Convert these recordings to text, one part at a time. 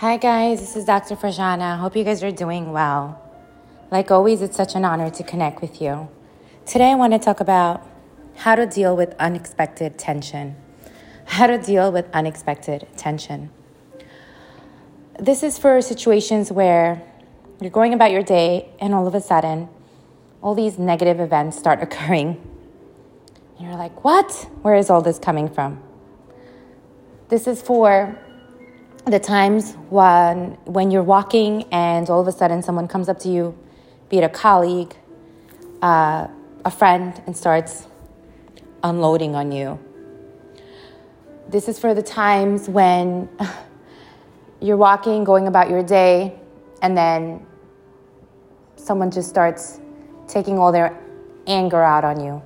Hi, guys. This is Dr. Farjana. Hope you guys are doing well. Like always, it's such an honor to connect with you. Today, I want to talk about how to deal with unexpected tension. How to deal with unexpected tension. This is for situations where you're going about your day and all of a sudden, all these negative events start occurring. And you're like, what? Where is all this coming from? This is for the times when when you're walking and all of a sudden someone comes up to you, be it a colleague, uh, a friend, and starts unloading on you. This is for the times when you're walking, going about your day, and then someone just starts taking all their anger out on you.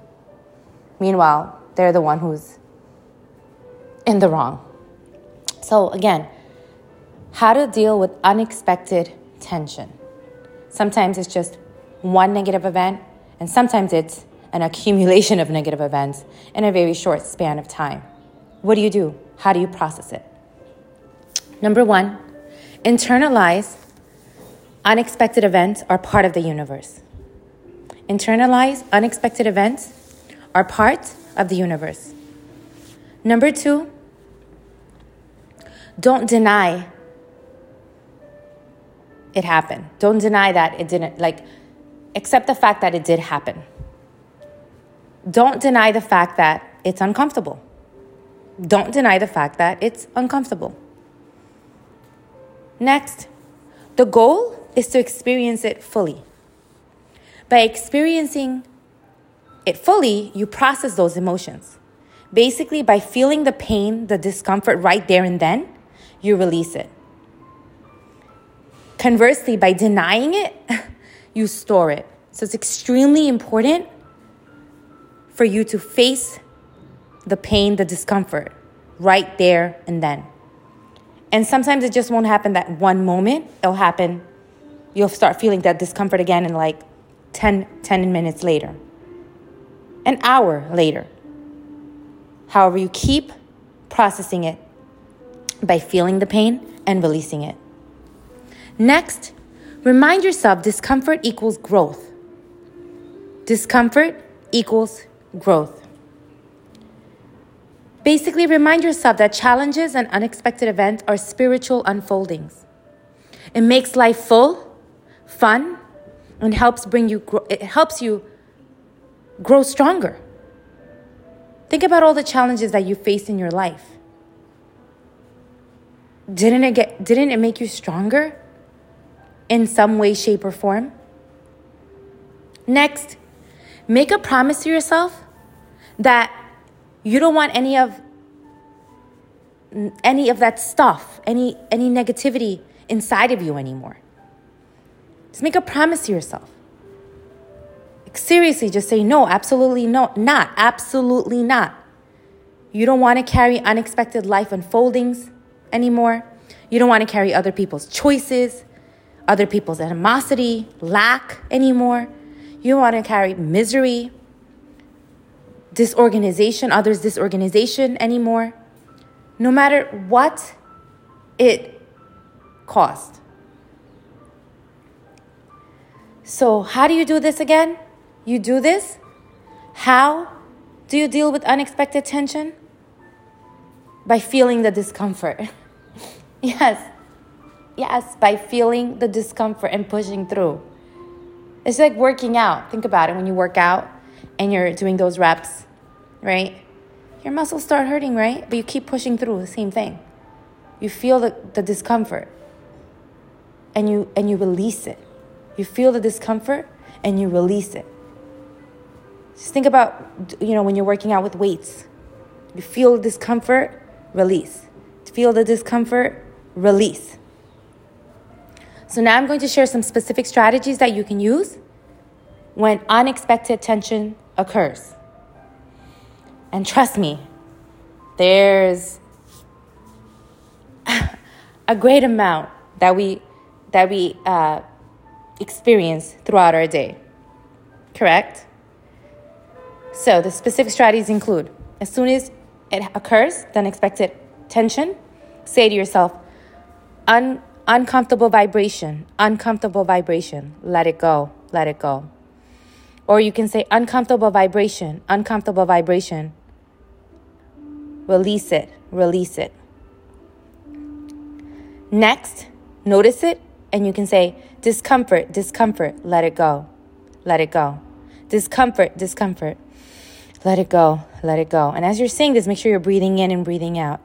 Meanwhile, they're the one who's in the wrong. So, again, how to deal with unexpected tension. Sometimes it's just one negative event, and sometimes it's an accumulation of negative events in a very short span of time. What do you do? How do you process it? Number one, internalize unexpected events are part of the universe. Internalize unexpected events are part of the universe. Number two, don't deny it happened. Don't deny that it didn't, like, accept the fact that it did happen. Don't deny the fact that it's uncomfortable. Don't deny the fact that it's uncomfortable. Next, the goal is to experience it fully. By experiencing it fully, you process those emotions. Basically, by feeling the pain, the discomfort right there and then, you release it. Conversely, by denying it, you store it. So it's extremely important for you to face the pain, the discomfort right there and then. And sometimes it just won't happen that one moment. It'll happen, you'll start feeling that discomfort again in like 10, 10 minutes later, an hour later. However, you keep processing it by feeling the pain and releasing it. Next, remind yourself discomfort equals growth. Discomfort equals growth. Basically, remind yourself that challenges and unexpected events are spiritual unfoldings. It makes life full, fun, and helps bring you it helps you grow stronger. Think about all the challenges that you face in your life. Didn't it get didn't it make you stronger in some way shape or form? Next, make a promise to yourself that you don't want any of any of that stuff, any any negativity inside of you anymore. Just make a promise to yourself. seriously, just say no, absolutely no, not, absolutely not. You don't want to carry unexpected life unfoldings anymore. You don't want to carry other people's choices, other people's animosity, lack anymore. You want to carry misery, disorganization, others' disorganization anymore, no matter what it cost. So, how do you do this again? You do this? How do you deal with unexpected tension? By feeling the discomfort. yes, yes, by feeling the discomfort and pushing through. It's like working out. Think about it when you work out and you're doing those reps, right? Your muscles start hurting, right? But you keep pushing through the same thing. You feel the, the discomfort and you and you release it. You feel the discomfort and you release it. Just think about you know when you're working out with weights. You feel discomfort, release. Feel the discomfort, release. So now I'm going to share some specific strategies that you can use when unexpected tension occurs. And trust me, there's a great amount that we that we uh, experience throughout our day. Correct? So the specific strategies include as soon as it occurs, the unexpected tension, say to yourself, un- uncomfortable vibration, uncomfortable vibration, let it go, let it go. Or you can say uncomfortable vibration, uncomfortable vibration, release it, release it. Next, notice it, and you can say discomfort, discomfort, let it go, let it go. Discomfort, discomfort, let it go, let it go. And as you're saying this, make sure you're breathing in and breathing out.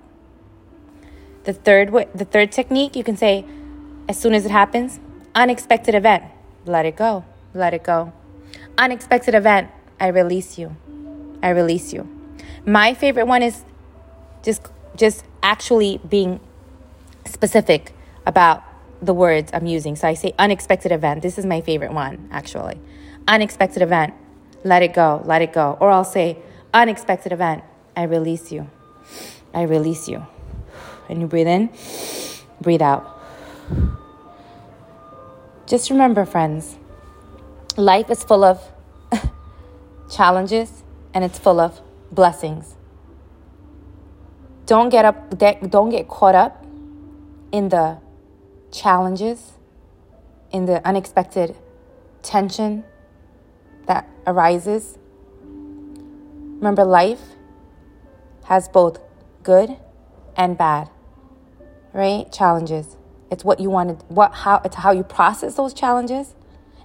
The third way, the third technique, you can say as soon as it happens, unexpected event, let it go, let it go. Unexpected event, I release you. I release you. My favorite one is just just actually being specific about the words I'm using. So I say unexpected event. This is my favorite one, actually. Unexpected event. Let it go. Let it go. Or I'll say unexpected event. I release you. I release you. And you breathe in, breathe out. Just remember, friends, life is full of challenges and it's full of blessings. Don't get up don't get caught up in the challenges, in the unexpected tension that arises. Remember life has both good and bad. Right? Challenges. It's what you want to what how it's how you process those challenges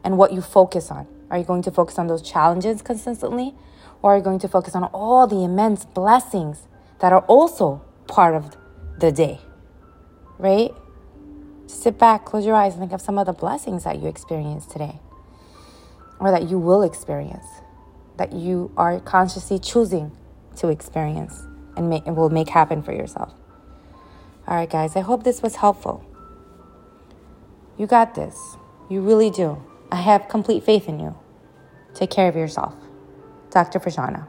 and what you focus on. Are you going to focus on those challenges consistently or are you going to focus on all the immense blessings that are also part of the day? Right? Sit back, close your eyes, and think of some of the blessings that you experienced today or that you will experience, that you are consciously choosing to experience and, make, and will make happen for yourself. All right, guys, I hope this was helpful. You got this. You really do. I have complete faith in you. Take care of yourself. Dr. Farjana.